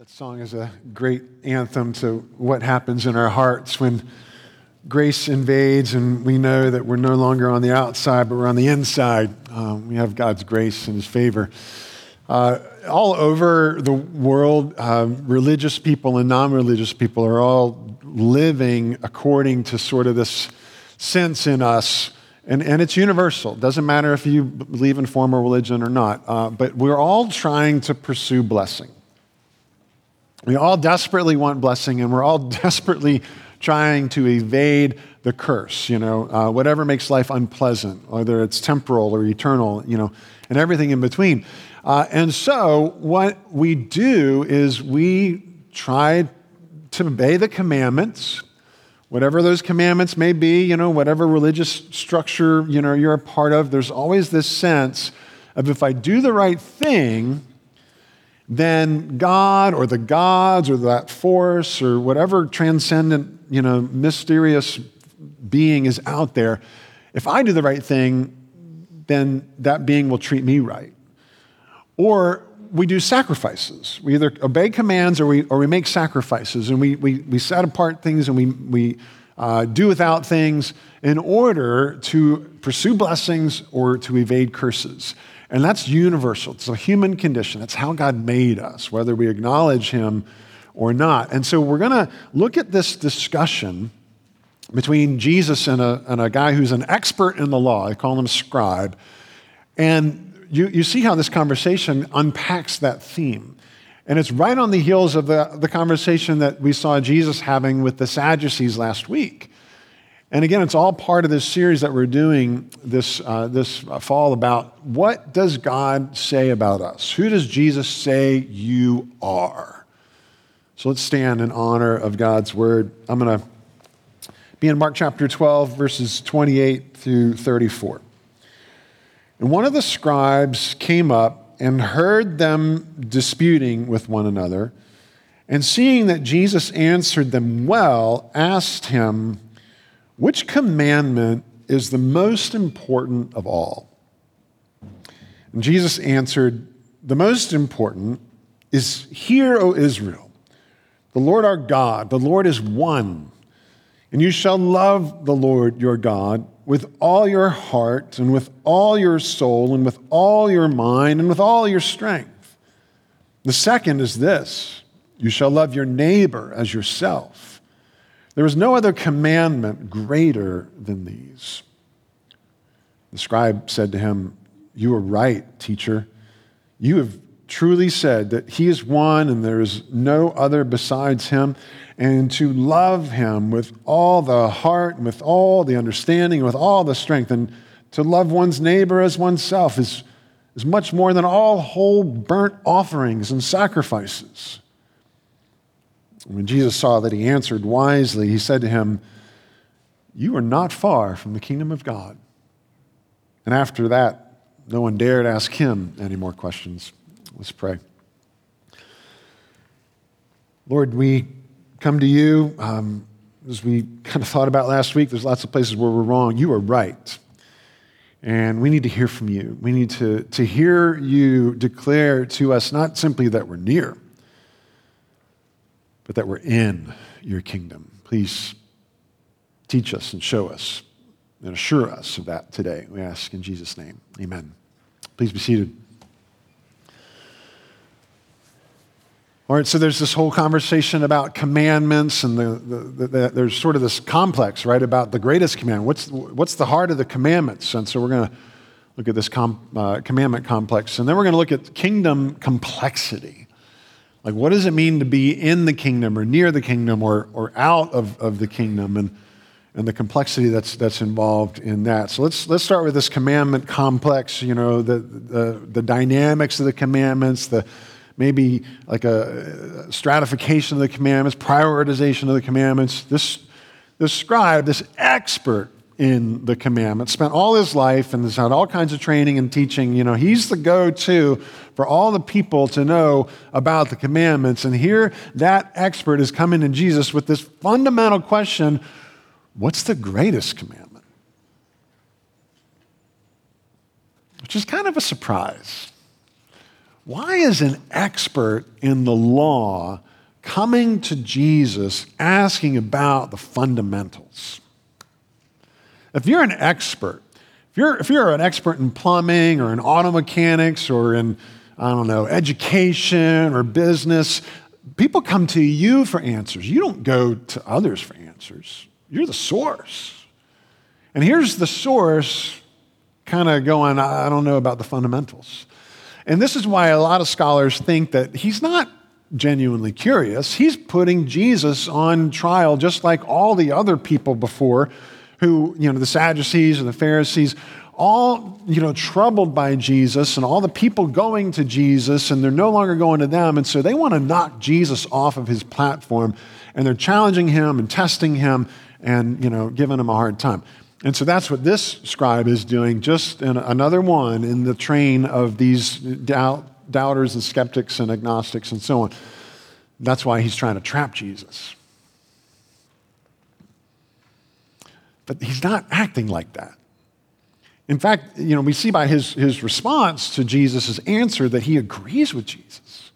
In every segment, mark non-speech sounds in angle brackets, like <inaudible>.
That song is a great anthem to what happens in our hearts when grace invades and we know that we're no longer on the outside, but we're on the inside. Um, we have God's grace and His favor. Uh, all over the world, uh, religious people and non religious people are all living according to sort of this sense in us. And, and it's universal. It doesn't matter if you believe in formal religion or not, uh, but we're all trying to pursue blessing. We all desperately want blessing, and we're all <laughs> desperately trying to evade the curse, you know, uh, whatever makes life unpleasant, whether it's temporal or eternal, you know, and everything in between. Uh, and so, what we do is we try to obey the commandments, whatever those commandments may be, you know, whatever religious structure, you know, you're a part of, there's always this sense of if I do the right thing, then God or the gods or that force or whatever transcendent, you know, mysterious being is out there, if I do the right thing, then that being will treat me right. Or we do sacrifices. We either obey commands or we, or we make sacrifices and we, we, we set apart things and we, we uh, do without things in order to pursue blessings or to evade curses. And that's universal. It's a human condition. That's how God made us, whether we acknowledge Him or not. And so we're going to look at this discussion between Jesus and a, and a guy who's an expert in the law. I call him scribe. And you, you see how this conversation unpacks that theme. And it's right on the heels of the, the conversation that we saw Jesus having with the Sadducees last week. And again, it's all part of this series that we're doing this, uh, this fall about what does God say about us? Who does Jesus say you are? So let's stand in honor of God's word. I'm going to be in Mark chapter 12, verses 28 through 34. And one of the scribes came up and heard them disputing with one another. And seeing that Jesus answered them well, asked him, which commandment is the most important of all? And Jesus answered, The most important is Hear, O Israel, the Lord our God, the Lord is one. And you shall love the Lord your God with all your heart and with all your soul and with all your mind and with all your strength. The second is this you shall love your neighbor as yourself. There is no other commandment greater than these. The scribe said to him, You are right, teacher. You have truly said that he is one and there is no other besides him, and to love him with all the heart, and with all the understanding, and with all the strength, and to love one's neighbor as oneself is, is much more than all whole burnt offerings and sacrifices. When Jesus saw that he answered wisely, he said to him, You are not far from the kingdom of God. And after that, no one dared ask him any more questions. Let's pray. Lord, we come to you. Um, as we kind of thought about last week, there's lots of places where we're wrong. You are right. And we need to hear from you. We need to, to hear you declare to us not simply that we're near, but that we're in your kingdom. Please teach us and show us and assure us of that today. We ask in Jesus' name. Amen. Please be seated. All right, so there's this whole conversation about commandments, and the, the, the, there's sort of this complex, right, about the greatest commandment. What's, what's the heart of the commandments? And so we're going to look at this com, uh, commandment complex, and then we're going to look at kingdom complexity. Like, what does it mean to be in the kingdom or near the kingdom or, or out of, of the kingdom and, and the complexity that's, that's involved in that? So let's, let's start with this commandment complex, you know, the, the, the dynamics of the commandments, the maybe like a, stratification of the commandments, prioritization of the commandments. This, this scribe, this expert in the commandments, spent all his life and has had all kinds of training and teaching. You know, he's the go to for all the people to know about the commandments. And here, that expert is coming to Jesus with this fundamental question what's the greatest commandment? Which is kind of a surprise. why is an expert in the law coming to Jesus asking about the fundamentals? If you're an expert, if you're, if you're an expert in plumbing or in auto mechanics or in, I don't know, education or business, people come to you for answers. You don't go to others for answers. You're the source. And here's the source kind of going, I don't know about the fundamentals. And this is why a lot of scholars think that he's not genuinely curious. He's putting Jesus on trial just like all the other people before who, you know, the Sadducees and the Pharisees, all, you know, troubled by Jesus and all the people going to Jesus and they're no longer going to them. And so they want to knock Jesus off of his platform and they're challenging him and testing him and, you know, giving him a hard time. And so that's what this scribe is doing, just another one in the train of these doubt, doubters and skeptics and agnostics and so on. That's why he's trying to trap Jesus. But he's not acting like that. In fact, you know, we see by his, his response to Jesus' answer that he agrees with Jesus.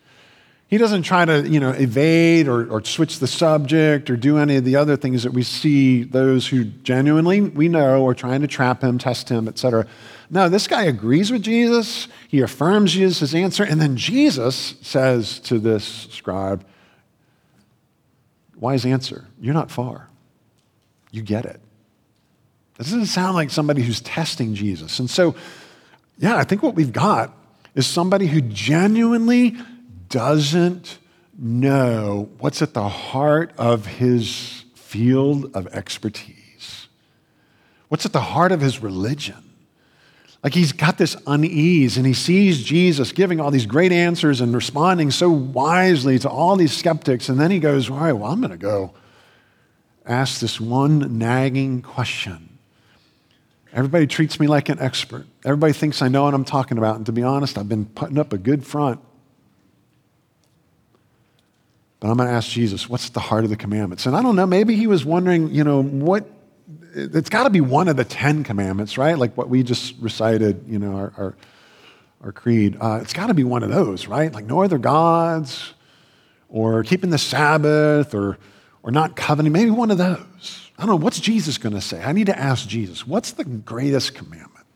He doesn't try to, you know, evade or, or switch the subject or do any of the other things that we see those who genuinely we know are trying to trap him, test him, etc. No, this guy agrees with Jesus. He affirms Jesus' answer. And then Jesus says to this scribe, Wise answer. You're not far. You get it. This doesn't sound like somebody who's testing Jesus. And so, yeah, I think what we've got is somebody who genuinely doesn't know what's at the heart of his field of expertise, what's at the heart of his religion. Like he's got this unease and he sees Jesus giving all these great answers and responding so wisely to all these skeptics. And then he goes, All right, well, I'm going to go ask this one nagging question. Everybody treats me like an expert. Everybody thinks I know what I'm talking about. And to be honest, I've been putting up a good front. But I'm going to ask Jesus, what's the heart of the commandments? And I don't know, maybe he was wondering, you know, what, it's got to be one of the Ten Commandments, right? Like what we just recited, you know, our, our, our creed. Uh, it's got to be one of those, right? Like no other gods, or keeping the Sabbath, or, or not covenant, maybe one of those. I don't know, what's Jesus going to say? I need to ask Jesus, what's the greatest commandment?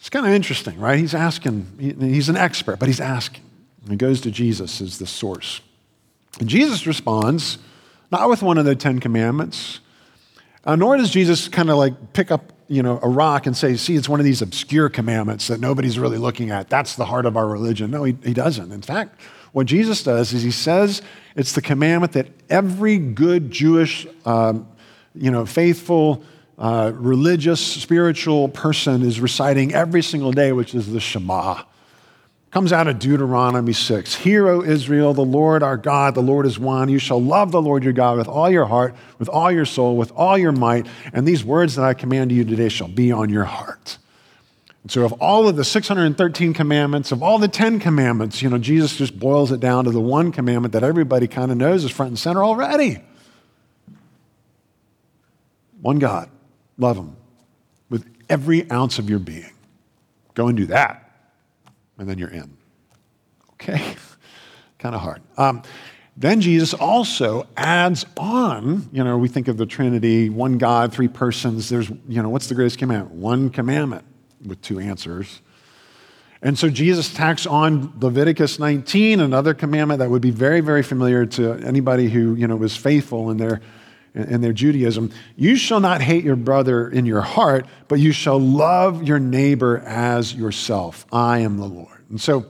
It's kind of interesting, right? He's asking, he's an expert, but he's asking. He goes to Jesus as the source. And Jesus responds, not with one of the Ten Commandments, uh, nor does Jesus kind of like pick up you know, a rock and say, see, it's one of these obscure commandments that nobody's really looking at. That's the heart of our religion. No, he, he doesn't. In fact, what Jesus does is he says it's the commandment that every good Jewish, um, you know, faithful, uh, religious, spiritual person is reciting every single day, which is the Shema comes out of Deuteronomy 6. Hear, O Israel, the Lord our God, the Lord is one. You shall love the Lord your God with all your heart, with all your soul, with all your might. And these words that I command you today shall be on your heart. So, of all of the 613 commandments, of all the 10 commandments, you know, Jesus just boils it down to the one commandment that everybody kind of knows is front and center already. One God, love Him with every ounce of your being. Go and do that and then you're in. Okay? <laughs> kind of hard. Um, then Jesus also adds on, you know, we think of the Trinity, one God, three persons. There's, you know, what's the greatest commandment? One commandment with two answers. And so Jesus tacks on Leviticus 19, another commandment that would be very, very familiar to anybody who, you know, was faithful in their, in their Judaism. You shall not hate your brother in your heart, but you shall love your neighbor as yourself. I am the Lord. And so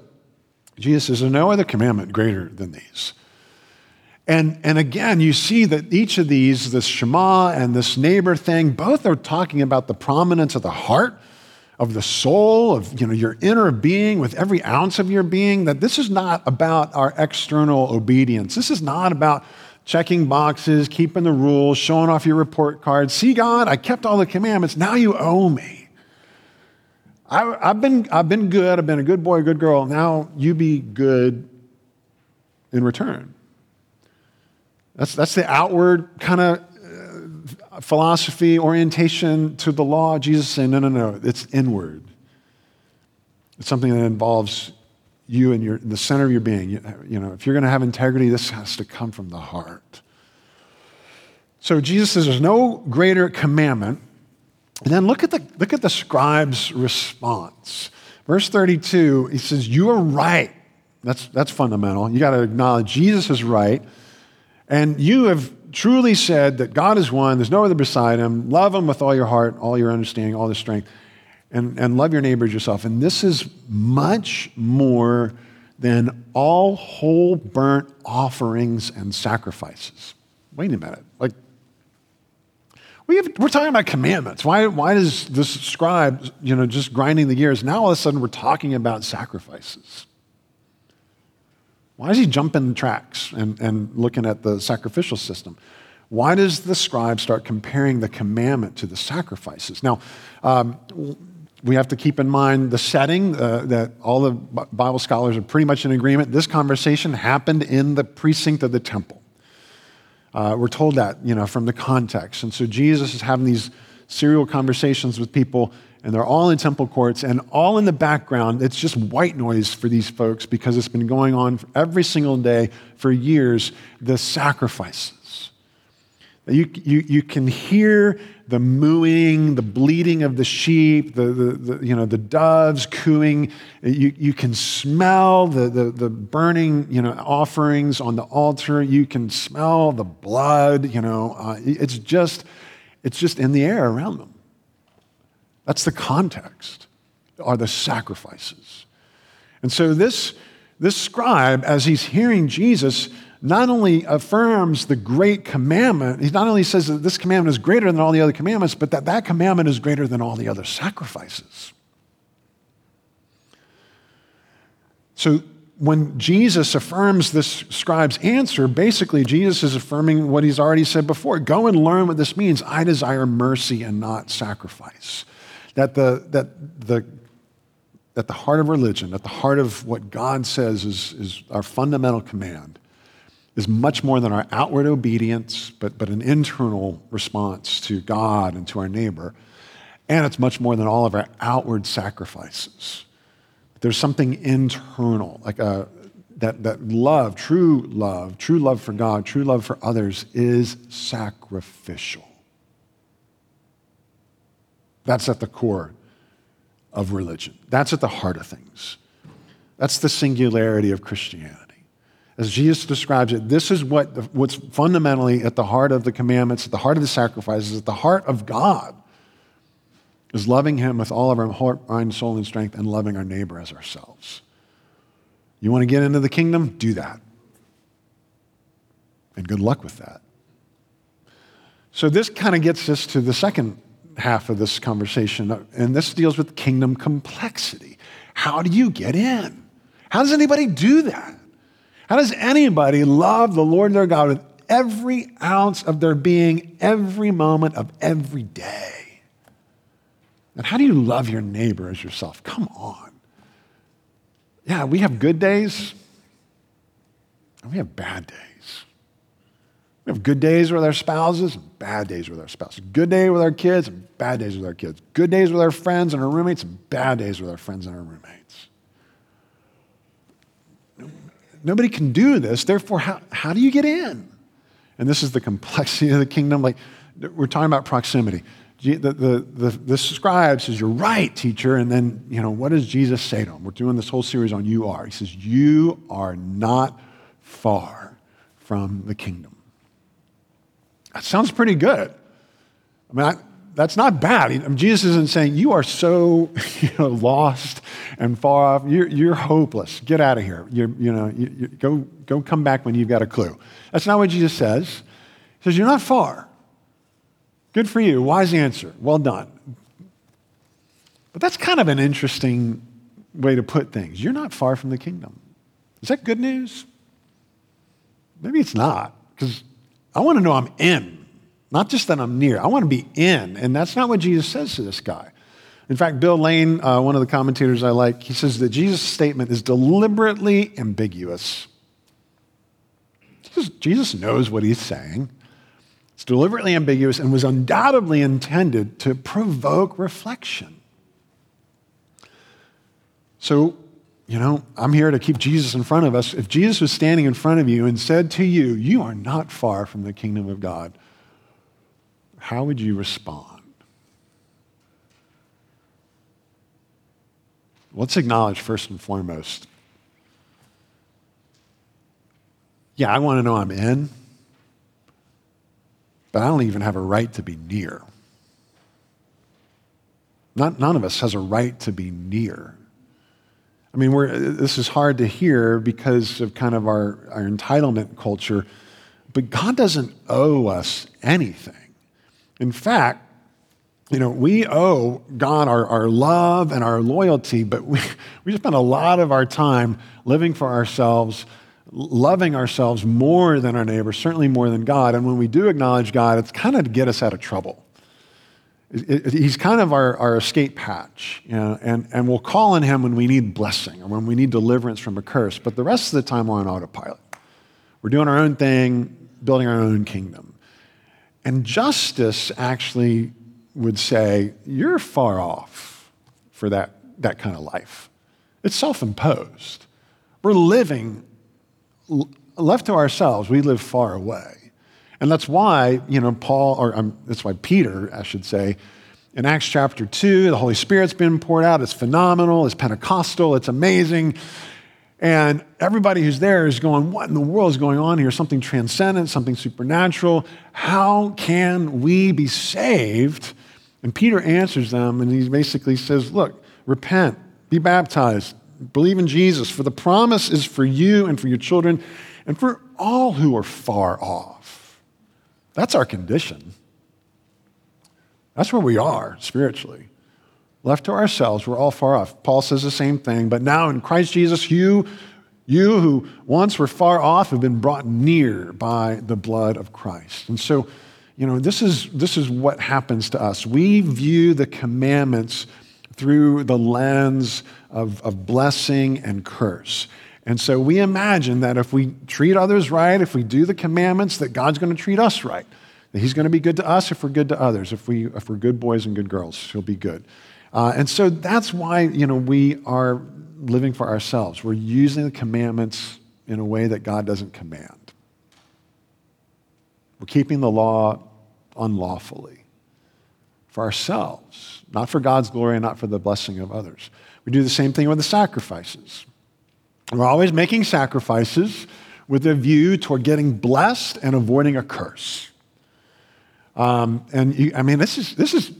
Jesus says, There's no other commandment greater than these. And, and again, you see that each of these, this Shema and this neighbor thing, both are talking about the prominence of the heart, of the soul, of you know, your inner being with every ounce of your being, that this is not about our external obedience. This is not about checking boxes, keeping the rules, showing off your report card. See, God, I kept all the commandments. Now you owe me. I, have been, I've been good. I've been a good boy, a good girl. Now you be good in return. That's, that's the outward kind of philosophy, orientation to the law. Jesus saying, no, no, no, it's inward. It's something that involves you and your, the center of your being. You, you know, if you're going to have integrity, this has to come from the heart. So Jesus says there's no greater commandment. And then look at the, look at the scribe's response. Verse 32, he says, You are right. That's, that's fundamental. You got to acknowledge Jesus is right. And you have truly said that God is one, there's no other beside him. Love him with all your heart, all your understanding, all the strength, and, and love your neighbors yourself. And this is much more than all whole burnt offerings and sacrifices. Wait a minute. Like, we have, we're talking about commandments. Why, why does this scribe, you know, just grinding the gears? Now all of a sudden we're talking about sacrifices. Why does he jump in the tracks and, and looking at the sacrificial system? Why does the scribe start comparing the commandment to the sacrifices? Now, um, we have to keep in mind the setting uh, that all the Bible scholars are pretty much in agreement. This conversation happened in the precinct of the temple. Uh, we're told that, you know, from the context. And so Jesus is having these serial conversations with people, and they're all in temple courts, and all in the background, it's just white noise for these folks because it's been going on every single day for years, the sacrifices. You, you, you can hear the mooing, the bleating of the sheep, the, the, the, you know, the doves cooing. You, you can smell the, the, the burning you know, offerings on the altar. You can smell the blood. You know, uh, it's, just, it's just in the air around them. That's the context, are the sacrifices. And so this, this scribe, as he's hearing Jesus, not only affirms the great commandment, he not only says that this commandment is greater than all the other commandments, but that that commandment is greater than all the other sacrifices. So when Jesus affirms this scribe's answer, basically Jesus is affirming what he's already said before. Go and learn what this means. I desire mercy and not sacrifice. That the, that the, that the heart of religion, at the heart of what God says is, is our fundamental command, is much more than our outward obedience, but, but an internal response to God and to our neighbor. And it's much more than all of our outward sacrifices. There's something internal, like a, that, that love, true love, true love for God, true love for others is sacrificial. That's at the core of religion. That's at the heart of things. That's the singularity of Christianity as Jesus describes it, this is what, what's fundamentally at the heart of the commandments, at the heart of the sacrifices, at the heart of God, is loving Him with all of our heart, mind, soul, and strength, and loving our neighbor as ourselves. You want to get into the kingdom? Do that. And good luck with that. So, this kind of gets us to the second half of this conversation, and this deals with kingdom complexity. How do you get in? How does anybody do that? How does anybody love the Lord their God with every ounce of their being, every moment of every day? And how do you love your neighbor as yourself? Come on. Yeah, we have good days and we have bad days. We have good days with our spouses and bad days with our spouses. Good day with our kids and bad days with our kids. Good days with our friends and our roommates and bad days with our friends and our roommates. nobody can do this. Therefore, how, how do you get in? And this is the complexity of the kingdom. Like, we're talking about proximity. The, the, the, the scribe says, You're right, teacher. And then, you know, what does Jesus say to him? We're doing this whole series on you are. He says, You are not far from the kingdom. That sounds pretty good. I mean, I, that's not bad. I mean, Jesus isn't saying you are so <laughs> you know, lost and far off. You're, you're hopeless. Get out of here. You're, you know, you, you, go, go come back when you've got a clue. That's not what Jesus says. He says, You're not far. Good for you. Wise answer. Well done. But that's kind of an interesting way to put things. You're not far from the kingdom. Is that good news? Maybe it's not, because I want to know I'm in. Not just that I'm near, I want to be in. And that's not what Jesus says to this guy. In fact, Bill Lane, uh, one of the commentators I like, he says that Jesus' statement is deliberately ambiguous. Jesus knows what he's saying. It's deliberately ambiguous and was undoubtedly intended to provoke reflection. So, you know, I'm here to keep Jesus in front of us. If Jesus was standing in front of you and said to you, You are not far from the kingdom of God, how would you respond? Let's acknowledge first and foremost yeah, I want to know I'm in, but I don't even have a right to be near. Not, none of us has a right to be near. I mean, this is hard to hear because of kind of our, our entitlement culture, but God doesn't owe us anything. In fact, you know, we owe God our, our love and our loyalty, but we, <laughs> we spend a lot of our time living for ourselves, loving ourselves more than our neighbor, certainly more than God. And when we do acknowledge God, it's kind of to get us out of trouble he's kind of our, our escape hatch, you know, and, and we'll call on him when we need blessing or when we need deliverance from a curse. But the rest of the time, we're on autopilot. We're doing our own thing, building our own kingdom. And justice actually would say, You're far off for that, that kind of life. It's self imposed. We're living, left to ourselves, we live far away. And that's why, you know, Paul, or um, that's why Peter, I should say, in Acts chapter 2, the Holy Spirit's been poured out. It's phenomenal, it's Pentecostal, it's amazing. And everybody who's there is going, What in the world is going on here? Something transcendent, something supernatural. How can we be saved? And Peter answers them, and he basically says, Look, repent, be baptized, believe in Jesus, for the promise is for you and for your children and for all who are far off that's our condition. That's where we are spiritually. Left to ourselves, we're all far off. Paul says the same thing, but now in Christ Jesus, you, you who once were far off have been brought near by the blood of Christ. And so, you know, this is, this is what happens to us. We view the commandments through the lens of, of blessing and curse. And so we imagine that if we treat others right, if we do the commandments, that God's going to treat us right. That He's going to be good to us if we're good to others. If, we, if we're good boys and good girls, He'll be good. Uh, and so that's why, you know, we are living for ourselves. We're using the commandments in a way that God doesn't command. We're keeping the law unlawfully for ourselves, not for God's glory and not for the blessing of others. We do the same thing with the sacrifices. We're always making sacrifices with a view toward getting blessed and avoiding a curse. Um, and you, I mean, this is, this is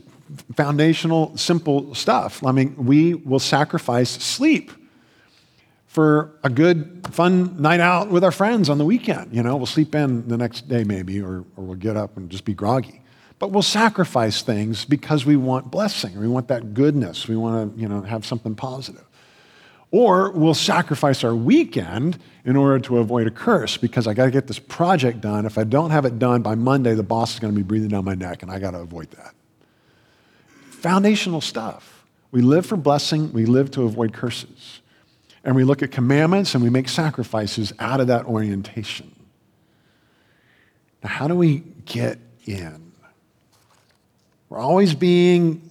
foundational, simple stuff. I mean, we will sacrifice sleep for a good, fun night out with our friends on the weekend. You know, we'll sleep in the next day maybe, or, or we'll get up and just be groggy. But we'll sacrifice things because we want blessing. We want that goodness. We want to, you know, have something positive. Or we'll sacrifice our weekend in order to avoid a curse because I got to get this project done. If I don't have it done by Monday, the boss is going to be breathing down my neck, and I got to avoid that. Foundational stuff. We live for blessing, we live to avoid curses. And we look at commandments and we make sacrifices out of that orientation. Now, how do we get in? We're always being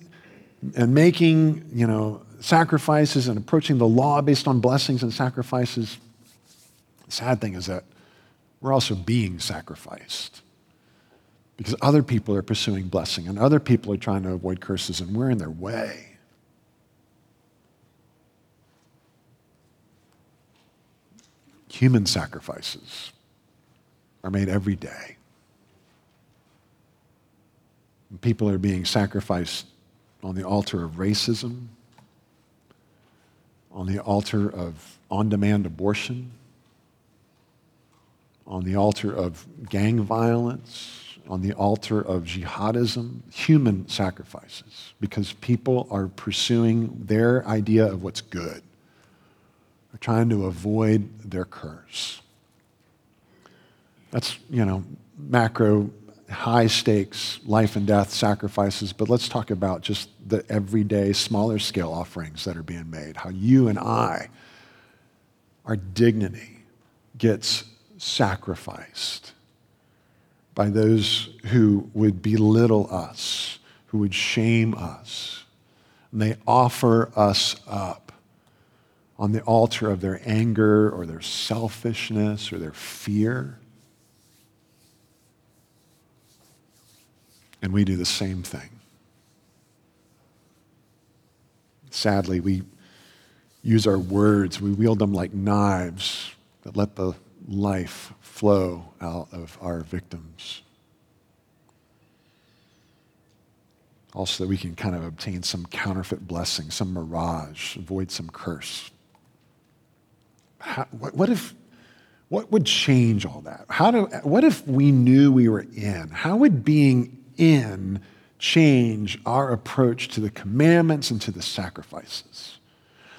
and making, you know, sacrifices and approaching the law based on blessings and sacrifices. The sad thing is that we're also being sacrificed because other people are pursuing blessing and other people are trying to avoid curses and we're in their way. Human sacrifices are made every day. And people are being sacrificed on the altar of racism, on the altar of on demand abortion, on the altar of gang violence, on the altar of jihadism, human sacrifices, because people are pursuing their idea of what's good. They're trying to avoid their curse. That's, you know, macro high stakes life and death sacrifices, but let's talk about just the everyday, smaller scale offerings that are being made. How you and I, our dignity gets sacrificed by those who would belittle us, who would shame us. And they offer us up on the altar of their anger or their selfishness or their fear. And we do the same thing. Sadly, we use our words, we wield them like knives that let the life flow out of our victims. Also, that we can kind of obtain some counterfeit blessing, some mirage, avoid some curse. How, what, what, if, what would change all that? How do, what if we knew we were in? How would being in change our approach to the commandments and to the sacrifices?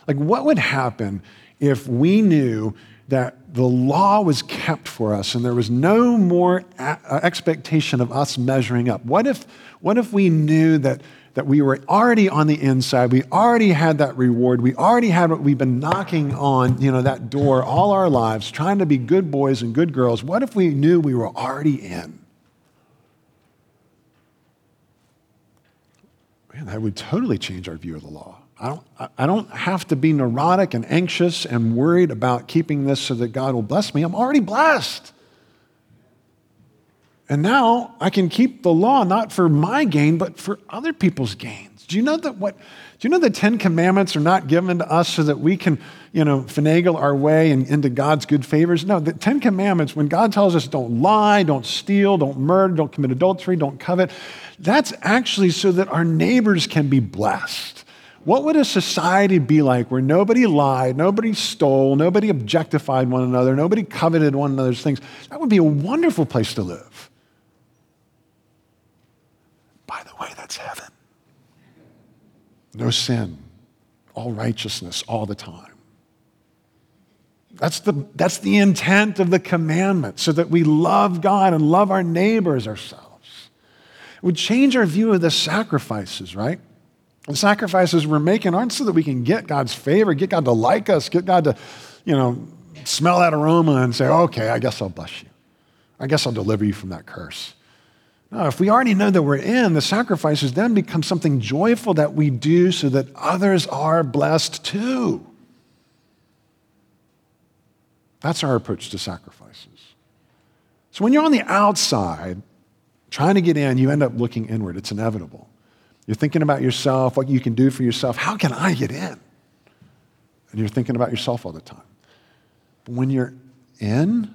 Like, what would happen if we knew that the law was kept for us and there was no more a- uh, expectation of us measuring up? What if, what if we knew that, that we were already on the inside, we already had that reward, we already had what we've been knocking on, you know, that door all our lives, trying to be good boys and good girls? What if we knew we were already in? Man, that would totally change our view of the law. I don't, I don't have to be neurotic and anxious and worried about keeping this so that God will bless me. I'm already blessed. And now I can keep the law not for my gain, but for other people's gains. Do you know that what do you know the Ten Commandments are not given to us so that we can, you know, finagle our way in, into God's good favors? No, the Ten Commandments, when God tells us don't lie, don't steal, don't murder, don't commit adultery, don't covet, that's actually so that our neighbors can be blessed. What would a society be like where nobody lied, nobody stole, nobody objectified one another, nobody coveted one another's things? That would be a wonderful place to live. By the way, that's heaven. No sin, all righteousness all the time. That's the, that's the intent of the commandment, so that we love God and love our neighbors ourselves. It would change our view of the sacrifices, right? The sacrifices we're making aren't so that we can get God's favor, get God to like us, get God to, you know, smell that aroma and say, okay, I guess I'll bless you. I guess I'll deliver you from that curse. If we already know that we're in, the sacrifices then become something joyful that we do so that others are blessed too. That's our approach to sacrifices. So when you're on the outside, trying to get in, you end up looking inward. It's inevitable. You're thinking about yourself, what you can do for yourself. How can I get in? And you're thinking about yourself all the time. But when you're in,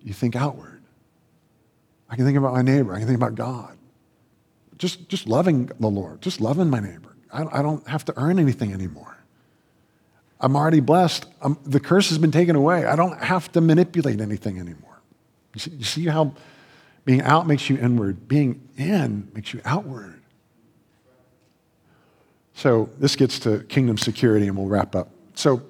you think outward. I can think about my neighbor. I can think about God. Just, just loving the Lord, just loving my neighbor. I, I don't have to earn anything anymore. I'm already blessed. I'm, the curse has been taken away. I don't have to manipulate anything anymore. You see, you see how being out makes you inward, being in makes you outward. So this gets to kingdom security, and we'll wrap up. So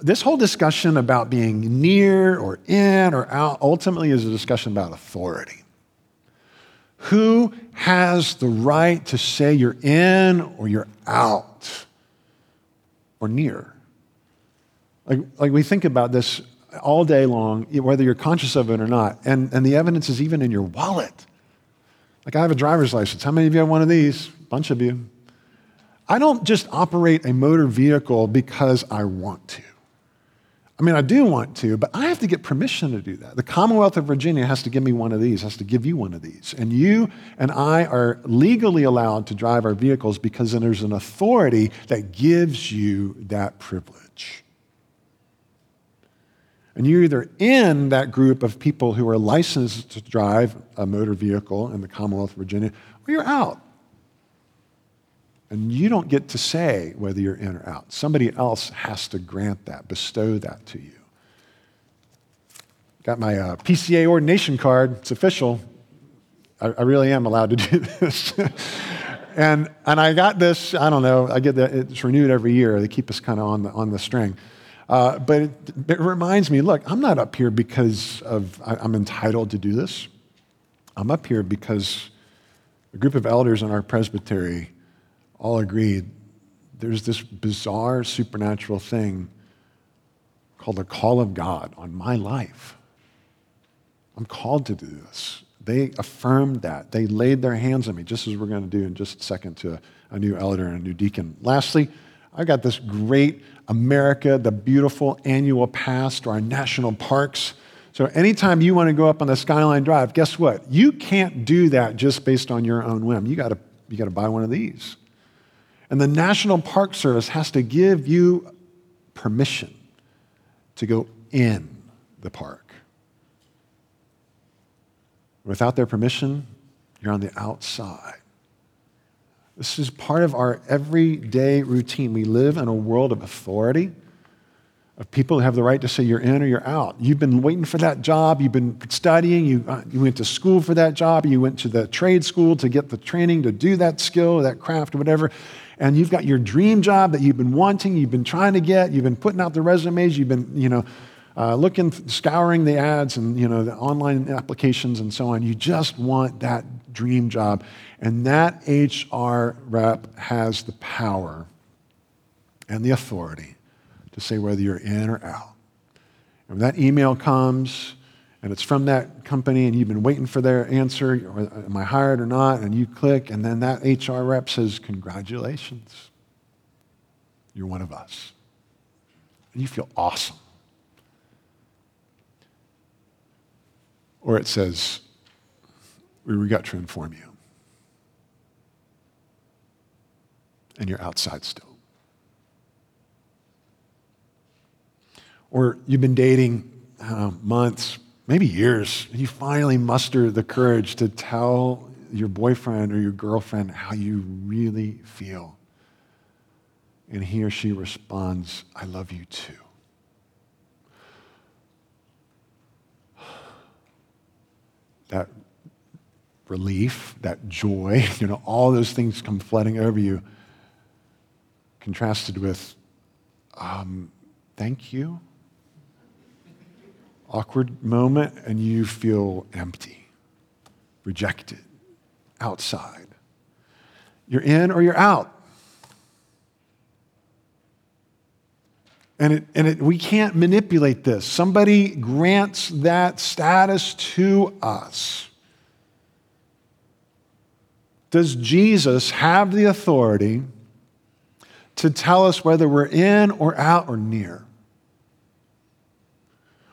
this whole discussion about being near or in or out ultimately is a discussion about authority. Who has the right to say you're in or you're out or near? Like, like we think about this all day long, whether you're conscious of it or not. And, and the evidence is even in your wallet. Like I have a driver's license. How many of you have one of these? Bunch of you. I don't just operate a motor vehicle because I want to. I mean, I do want to, but I have to get permission to do that. The Commonwealth of Virginia has to give me one of these, has to give you one of these. And you and I are legally allowed to drive our vehicles because then there's an authority that gives you that privilege. And you're either in that group of people who are licensed to drive a motor vehicle in the Commonwealth of Virginia, or you're out. And you don't get to say whether you're in or out. Somebody else has to grant that, bestow that to you. Got my uh, PCA ordination card. It's official. I, I really am allowed to <laughs> do this. and, and I got this, I don't know, I get that, it's renewed every year. They keep us kind of on the, on the string. Uh, but it, it, reminds me look, I'm not up here because of, I, I'm entitled to do this. I'm up here because a group of elders in our presbytery all agreed there's this bizarre supernatural thing called the call of God on my life. I'm called to do this. They affirmed that. They laid their hands on me, just as we're going to do in just a second to a, new elder and a new deacon. Lastly, I've got this great America, the beautiful annual pass to our national parks. So anytime you want to go up on the Skyline Drive, guess what? You can't do that just based on your own whim. You got to you got to buy one of these. And the National Park Service has to give you permission to go in the park. Without their permission, you're on the outside. This is part of our everyday routine. We live in a world of authority, of people who have the right to say you're in or you're out. You've been waiting for that job, you've been studying, you, uh, you went to school for that job, you went to the trade school to get the training to do that skill, that craft, whatever. And you've got your dream job that you've been wanting, you've been trying to get, you've been putting out the resumes, you've been, you know, uh, looking, scouring the ads and you know the online applications and so on. You just want that dream job, and that HR rep has the power and the authority to say whether you're in or out. And when that email comes, and it's from that company, and you've been waiting for their answer, am I hired or not? And you click, and then that HR rep says, "Congratulations, you're one of us," and you feel awesome. Or it says, We regret to inform you. And you're outside still. Or you've been dating uh, months, maybe years, you finally muster the courage to tell your boyfriend or your girlfriend how you really feel. And he or she responds, I love you too. <sighs> that relief, that joy, <laughs> you know, all those things come flooding over you, contrasted with, um, thank you. Awkward moment, and you feel empty, rejected, outside. You're in or you're out. And, it, and it, we can't manipulate this. Somebody grants that status to us. Does Jesus have the authority to tell us whether we're in or out or near?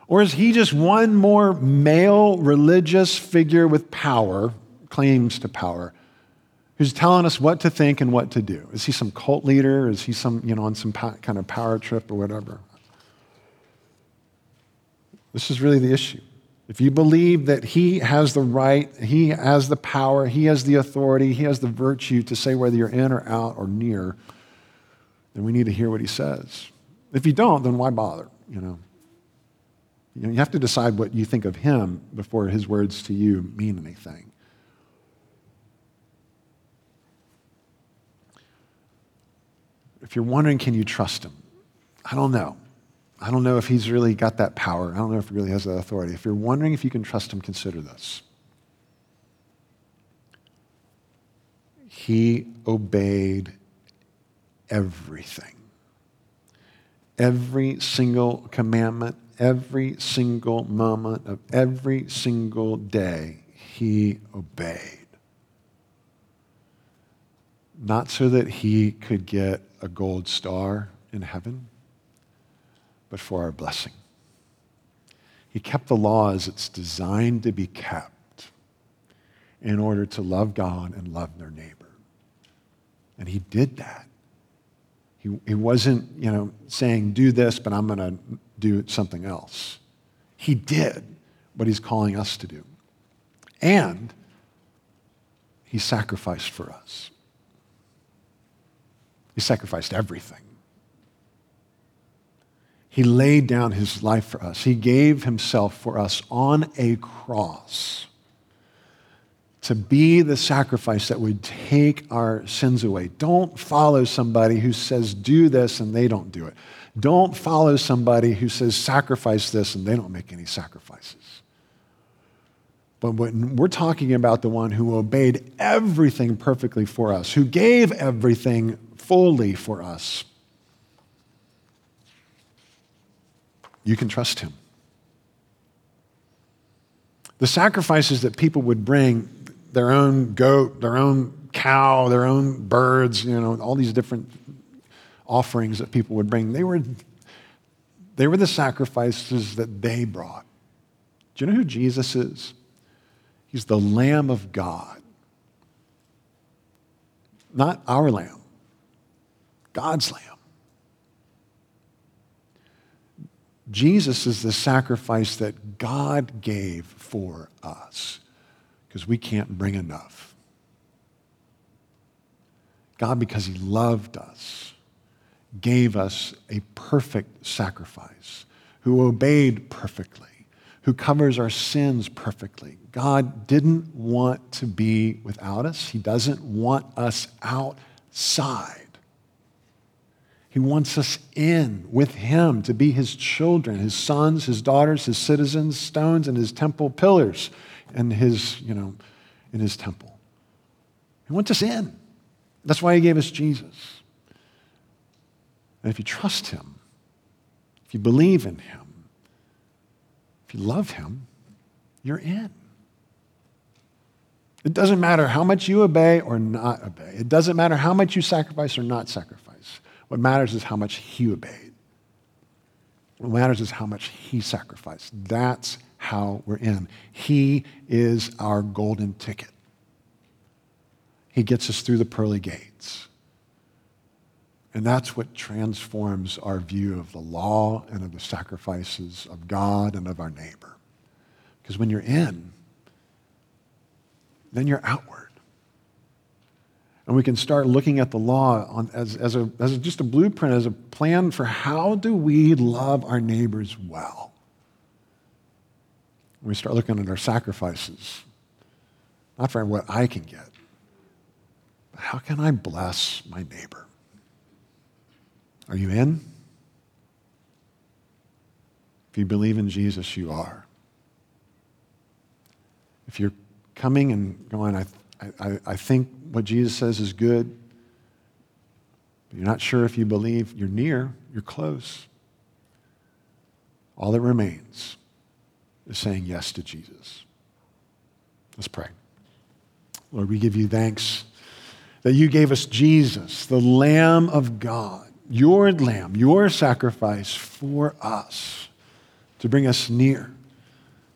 Or is he just one more male religious figure with power, claims to power, who's telling us what to think and what to do. Is he some cult leader? Is he some, you know, on some kind of power trip or whatever? This is really the issue. If you believe that he has the right, he has the power, he has the authority, he has the virtue to say whether you're in or out or near, then we need to hear what he says. If you don't, then why bother? You know, you, know, you have to decide what you think of him before his words to you mean anything. if you're wondering, can you trust him? I don't know. I don't know if he's really got that power. I don't know if he really has that authority. If you're wondering if you can trust him, consider this. He obeyed everything. Every single commandment, every single moment of every single day, he obeyed not so that he could get a gold star in heaven, but for our blessing. He kept the law as it's designed to be kept in order to love God and love their neighbor. And he did that. He, he wasn't, you know, saying, do this, but I'm going to do something else. He did what he's calling us to do. And he sacrificed for us. He sacrificed everything. He laid down his life for us. He gave himself for us on a cross to be the sacrifice that would take our sins away. Don't follow somebody who says, do this, and they don't do it. Don't follow somebody who says, sacrifice this, and they don't make any sacrifices. But when we're talking about the one who obeyed everything perfectly for us, who gave everything fully for us, you can trust him. The sacrifices that people would bring, their own goat, their own cow, their own birds, you know, all these different, offerings that people would bring. They were, they were the sacrifices that they brought. Do you know who Jesus is? He's the Lamb of God. Not our lamb, God's lamb. Jesus is the sacrifice that God gave for us because we can't bring enough. God, because He loved us, gave us a perfect sacrifice, who obeyed perfectly, who covers our sins perfectly. God didn't want to be without us, He doesn't want us outside. He wants us in with Him to be His children, His sons, His daughters, His citizens, stones, and His temple pillars, and His, you know, in His temple. He wants us in. That's why He gave us Jesus. And if you trust Him, if you believe in Him, if you love Him, you're in. It doesn't matter how much you obey or not obey. It doesn't matter how much you sacrifice or not sacrifice. What matters is how much He obeyed. What matters is how much He sacrificed. That's how we're in. He is our golden ticket. He gets us through the pearly gates. And that's what transforms our view of the law and of the sacrifices of God and of our neighbor. Because when you're in, then you're outward. And we can start looking at the law on, as, as, a, as just a blueprint, as a plan for how do we love our neighbors well. We start looking at our sacrifices, not for what I can get, but how can I bless my neighbor? Are you in? If you believe in Jesus, you are. If you're coming and going, I, I, I think what Jesus says is good, but you're not sure if you believe, you're near, you're close. All that remains is saying yes to Jesus. Let's pray. Lord, we give you thanks that you gave us Jesus, the Lamb of God, your Lamb, your sacrifice for us to bring us near,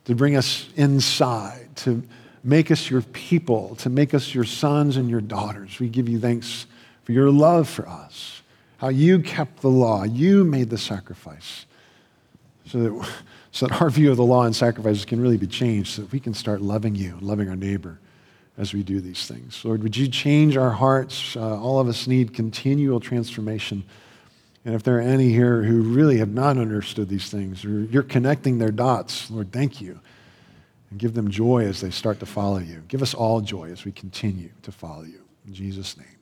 to bring us inside, to make us your people, to make us your sons and your daughters. We give you thanks for your love for us, how you kept the law, you made the sacrifice, so that, <laughs> so that our view of the law and sacrifices can really be changed, so that we can start loving you and loving our neighbor as we do these things. Lord, would you change our hearts? Uh, all of us need continual transformation. And if there are any here who really have not understood these things, or you're connecting their dots, Lord, thank you. And give them joy as they start to follow you. Give us all joy as we continue to follow you. In Jesus' name.